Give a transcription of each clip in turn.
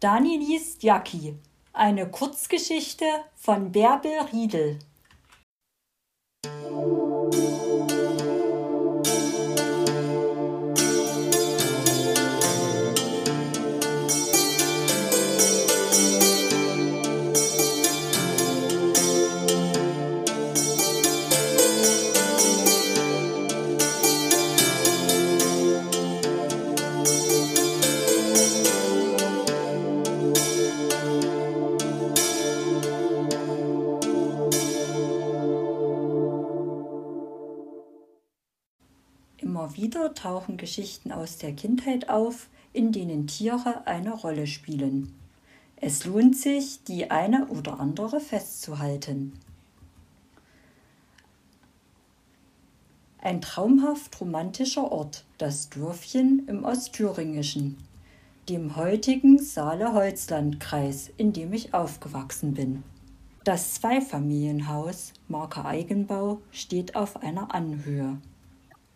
Dani liest Jackie, eine Kurzgeschichte von Bärbel Riedel. Wieder tauchen Geschichten aus der Kindheit auf, in denen Tiere eine Rolle spielen. Es lohnt sich, die eine oder andere festzuhalten. Ein traumhaft romantischer Ort, das Dörfchen im Ostthüringischen, dem heutigen Saale-Holzland-Kreis, in dem ich aufgewachsen bin. Das Zweifamilienhaus, Marke Eigenbau, steht auf einer Anhöhe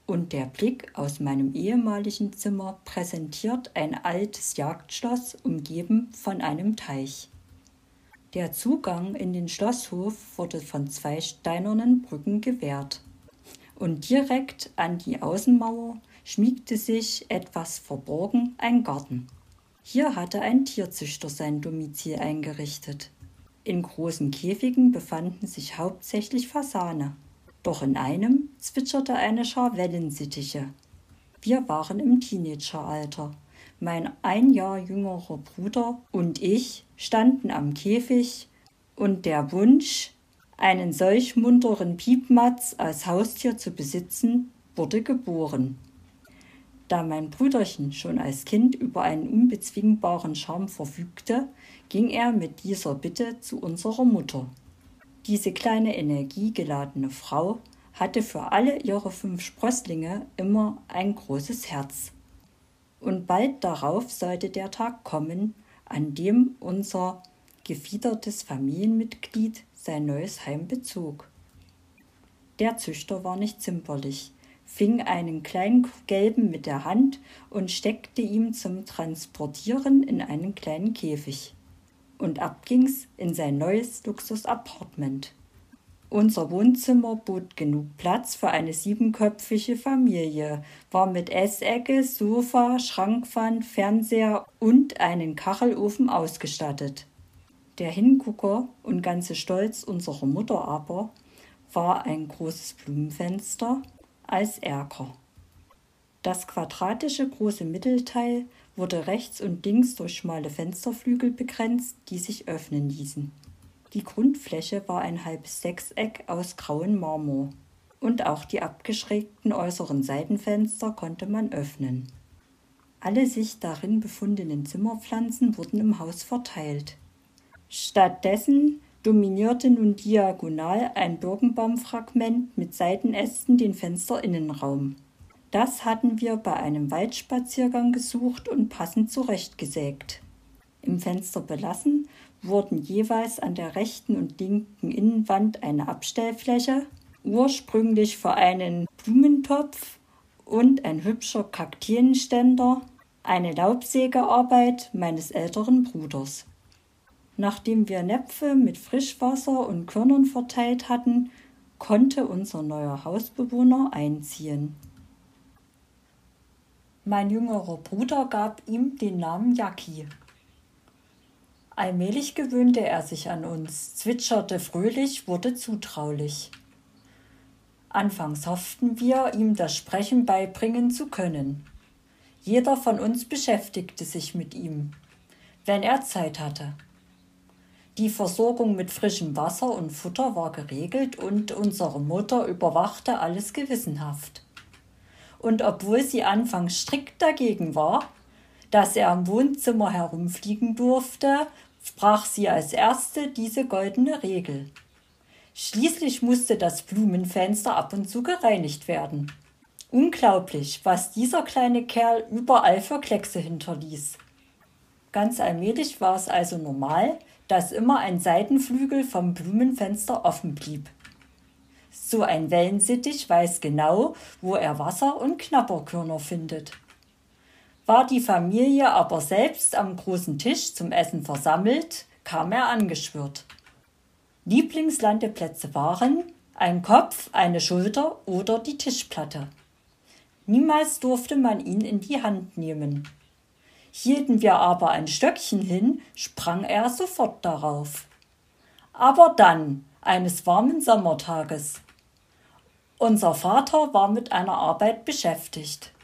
und der Blick aus meinem ehemaligen Zimmer präsentiert ein altes Jagdschloss umgeben von einem Teich. Der Zugang in den Schlosshof wurde von zwei steinernen Brücken gewährt. Und direkt an die Außenmauer schmiegte sich etwas verborgen ein Garten. Hier hatte ein Tierzüchter sein Domizil eingerichtet. In großen Käfigen befanden sich hauptsächlich Fasane. Doch in einem zwitscherte eine Schar Wellensittiche. Wir waren im Teenageralter. Mein ein Jahr jüngerer Bruder und ich standen am Käfig und der Wunsch, einen solch munteren Piepmatz als Haustier zu besitzen, wurde geboren. Da mein Brüderchen schon als Kind über einen unbezwingbaren Charme verfügte, ging er mit dieser Bitte zu unserer Mutter. Diese kleine energiegeladene Frau hatte für alle ihre fünf Sprösslinge immer ein großes Herz. Und bald darauf sollte der Tag kommen, an dem unser gefiedertes Familienmitglied sein neues Heim bezog. Der Züchter war nicht zimperlich, fing einen kleinen gelben mit der Hand und steckte ihm zum Transportieren in einen kleinen Käfig und ab ging's in sein neues Luxus-Appartement. Unser Wohnzimmer bot genug Platz für eine siebenköpfige Familie, war mit Essecke, Sofa, Schrankwand, Fernseher und einen Kachelofen ausgestattet. Der Hingucker und ganze Stolz unserer Mutter aber war ein großes Blumenfenster als Erker. Das quadratische große Mittelteil wurde rechts und links durch schmale Fensterflügel begrenzt, die sich öffnen ließen. Die Grundfläche war ein halbes Sechseck aus grauem Marmor. Und auch die abgeschrägten äußeren Seitenfenster konnte man öffnen. Alle sich darin befundenen Zimmerpflanzen wurden im Haus verteilt. Stattdessen dominierte nun diagonal ein Birkenbaumfragment mit Seitenästen den Fensterinnenraum. Das hatten wir bei einem Waldspaziergang gesucht und passend zurechtgesägt. Im Fenster belassen wurden jeweils an der rechten und linken Innenwand eine Abstellfläche, ursprünglich für einen Blumentopf und ein hübscher Kaktienständer, eine Laubsägearbeit meines älteren Bruders. Nachdem wir Näpfe mit Frischwasser und Körnern verteilt hatten, konnte unser neuer Hausbewohner einziehen. Mein jüngerer Bruder gab ihm den Namen Jackie. Allmählich gewöhnte er sich an uns, zwitscherte fröhlich, wurde zutraulich. Anfangs hofften wir, ihm das Sprechen beibringen zu können. Jeder von uns beschäftigte sich mit ihm, wenn er Zeit hatte. Die Versorgung mit frischem Wasser und Futter war geregelt und unsere Mutter überwachte alles gewissenhaft und obwohl sie anfangs strikt dagegen war, dass er im Wohnzimmer herumfliegen durfte, sprach sie als erste diese goldene Regel. Schließlich musste das Blumenfenster ab und zu gereinigt werden. Unglaublich, was dieser kleine Kerl überall für Kleckse hinterließ. Ganz allmählich war es also normal, dass immer ein Seitenflügel vom Blumenfenster offen blieb. So ein Wellensittich weiß genau, wo er Wasser und Knapperkörner findet. War die Familie aber selbst am großen Tisch zum Essen versammelt, kam er angeschwirrt. Lieblingslandeplätze waren ein Kopf, eine Schulter oder die Tischplatte. Niemals durfte man ihn in die Hand nehmen. Hielten wir aber ein Stöckchen hin, sprang er sofort darauf. Aber dann, eines warmen Sommertages. Unser Vater war mit einer Arbeit beschäftigt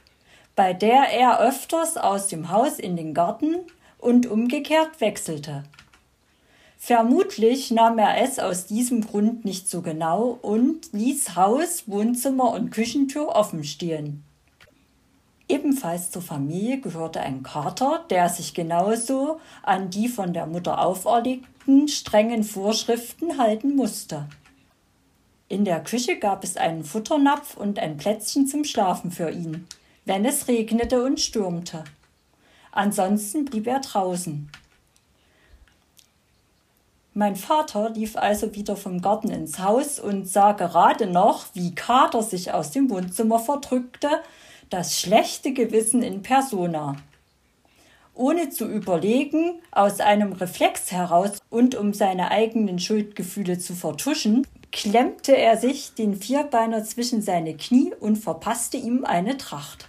bei der er öfters aus dem Haus in den Garten und umgekehrt wechselte. Vermutlich nahm er es aus diesem Grund nicht so genau und ließ Haus, Wohnzimmer und Küchentür offen stehen. Ebenfalls zur Familie gehörte ein Kater, der sich genauso an die von der Mutter auferlegten strengen Vorschriften halten musste. In der Küche gab es einen Futternapf und ein Plätzchen zum Schlafen für ihn wenn es regnete und stürmte. Ansonsten blieb er draußen. Mein Vater lief also wieder vom Garten ins Haus und sah gerade noch, wie Kater sich aus dem Wohnzimmer verdrückte, das schlechte Gewissen in persona. Ohne zu überlegen, aus einem Reflex heraus und um seine eigenen Schuldgefühle zu vertuschen, klemmte er sich den Vierbeiner zwischen seine Knie und verpasste ihm eine Tracht.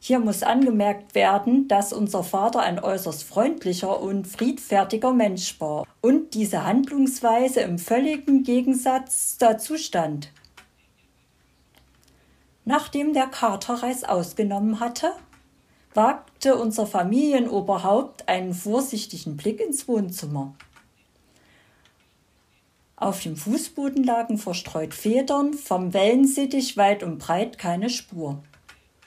Hier muss angemerkt werden, dass unser Vater ein äußerst freundlicher und friedfertiger Mensch war und diese Handlungsweise im völligen Gegensatz dazu stand. Nachdem der Kater Reis ausgenommen hatte, wagte unser Familienoberhaupt einen vorsichtigen Blick ins Wohnzimmer. Auf dem Fußboden lagen verstreut Federn, vom Wellensittich weit und breit keine Spur.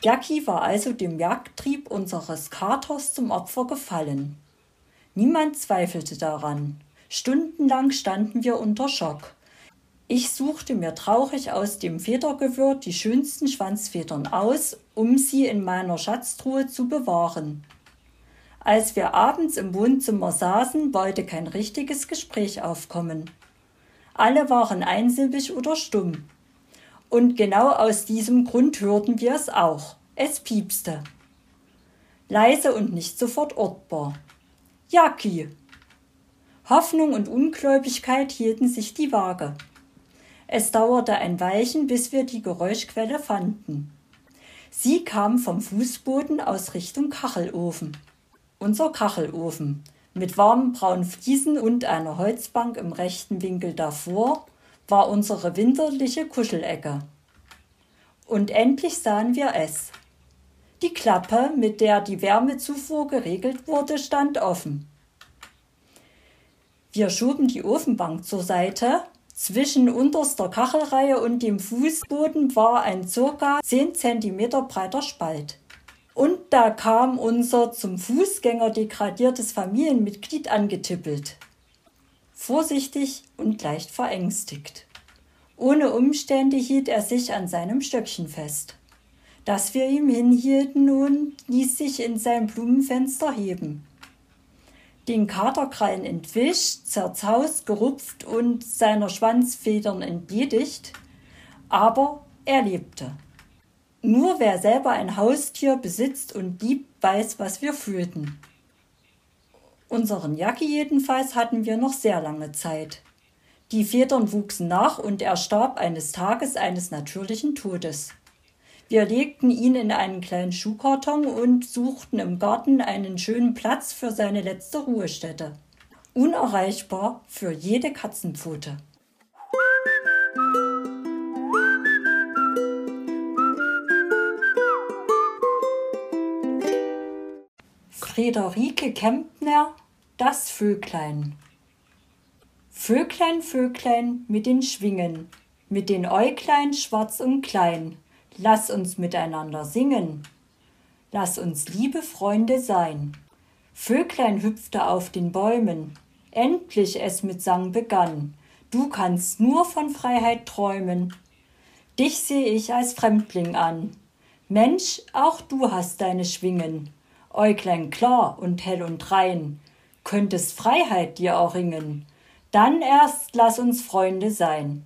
Jackie war also dem Jagdtrieb unseres Katers zum Opfer gefallen. Niemand zweifelte daran. Stundenlang standen wir unter Schock. Ich suchte mir traurig aus dem Federgewirr die schönsten Schwanzfedern aus, um sie in meiner Schatztruhe zu bewahren. Als wir abends im Wohnzimmer saßen, wollte kein richtiges Gespräch aufkommen. Alle waren einsilbig oder stumm. Und genau aus diesem Grund hörten wir es auch. Es piepste. Leise und nicht sofort ortbar. Jacki. Hoffnung und Ungläubigkeit hielten sich die Waage. Es dauerte ein Weilchen, bis wir die Geräuschquelle fanden. Sie kam vom Fußboden aus Richtung Kachelofen. Unser Kachelofen, mit warmen braunen Fliesen und einer Holzbank im rechten Winkel davor, war unsere winterliche Kuschelecke. Und endlich sahen wir es. Die Klappe, mit der die Wärmezufuhr geregelt wurde, stand offen. Wir schoben die Ofenbank zur Seite. Zwischen unterster Kachelreihe und dem Fußboden war ein ca. 10 cm breiter Spalt. Und da kam unser zum Fußgänger degradiertes Familienmitglied angetippelt vorsichtig und leicht verängstigt. Ohne Umstände hielt er sich an seinem Stöckchen fest, das wir ihm hinhielten und ließ sich in sein Blumenfenster heben. Den Katerkrallen entwischt, zerzaust, gerupft und seiner Schwanzfedern entledigt, aber er lebte. Nur wer selber ein Haustier besitzt und liebt, weiß, was wir fühlten. Unseren Jacki jedenfalls hatten wir noch sehr lange Zeit. Die Federn wuchsen nach und er starb eines Tages eines natürlichen Todes. Wir legten ihn in einen kleinen Schuhkarton und suchten im Garten einen schönen Platz für seine letzte Ruhestätte. Unerreichbar für jede Katzenpfote. Friederike Kempner das Vöglein. Vöglein, Vöglein mit den Schwingen, mit den Äuglein schwarz und klein, lass uns miteinander singen. Lass uns liebe Freunde sein. Vöglein hüpfte auf den Bäumen, endlich es mit Sang begann. Du kannst nur von Freiheit träumen. Dich seh ich als Fremdling an. Mensch, auch du hast deine Schwingen. Äuglein klar und hell und rein, könntest Freiheit dir erringen, dann erst lass uns Freunde sein.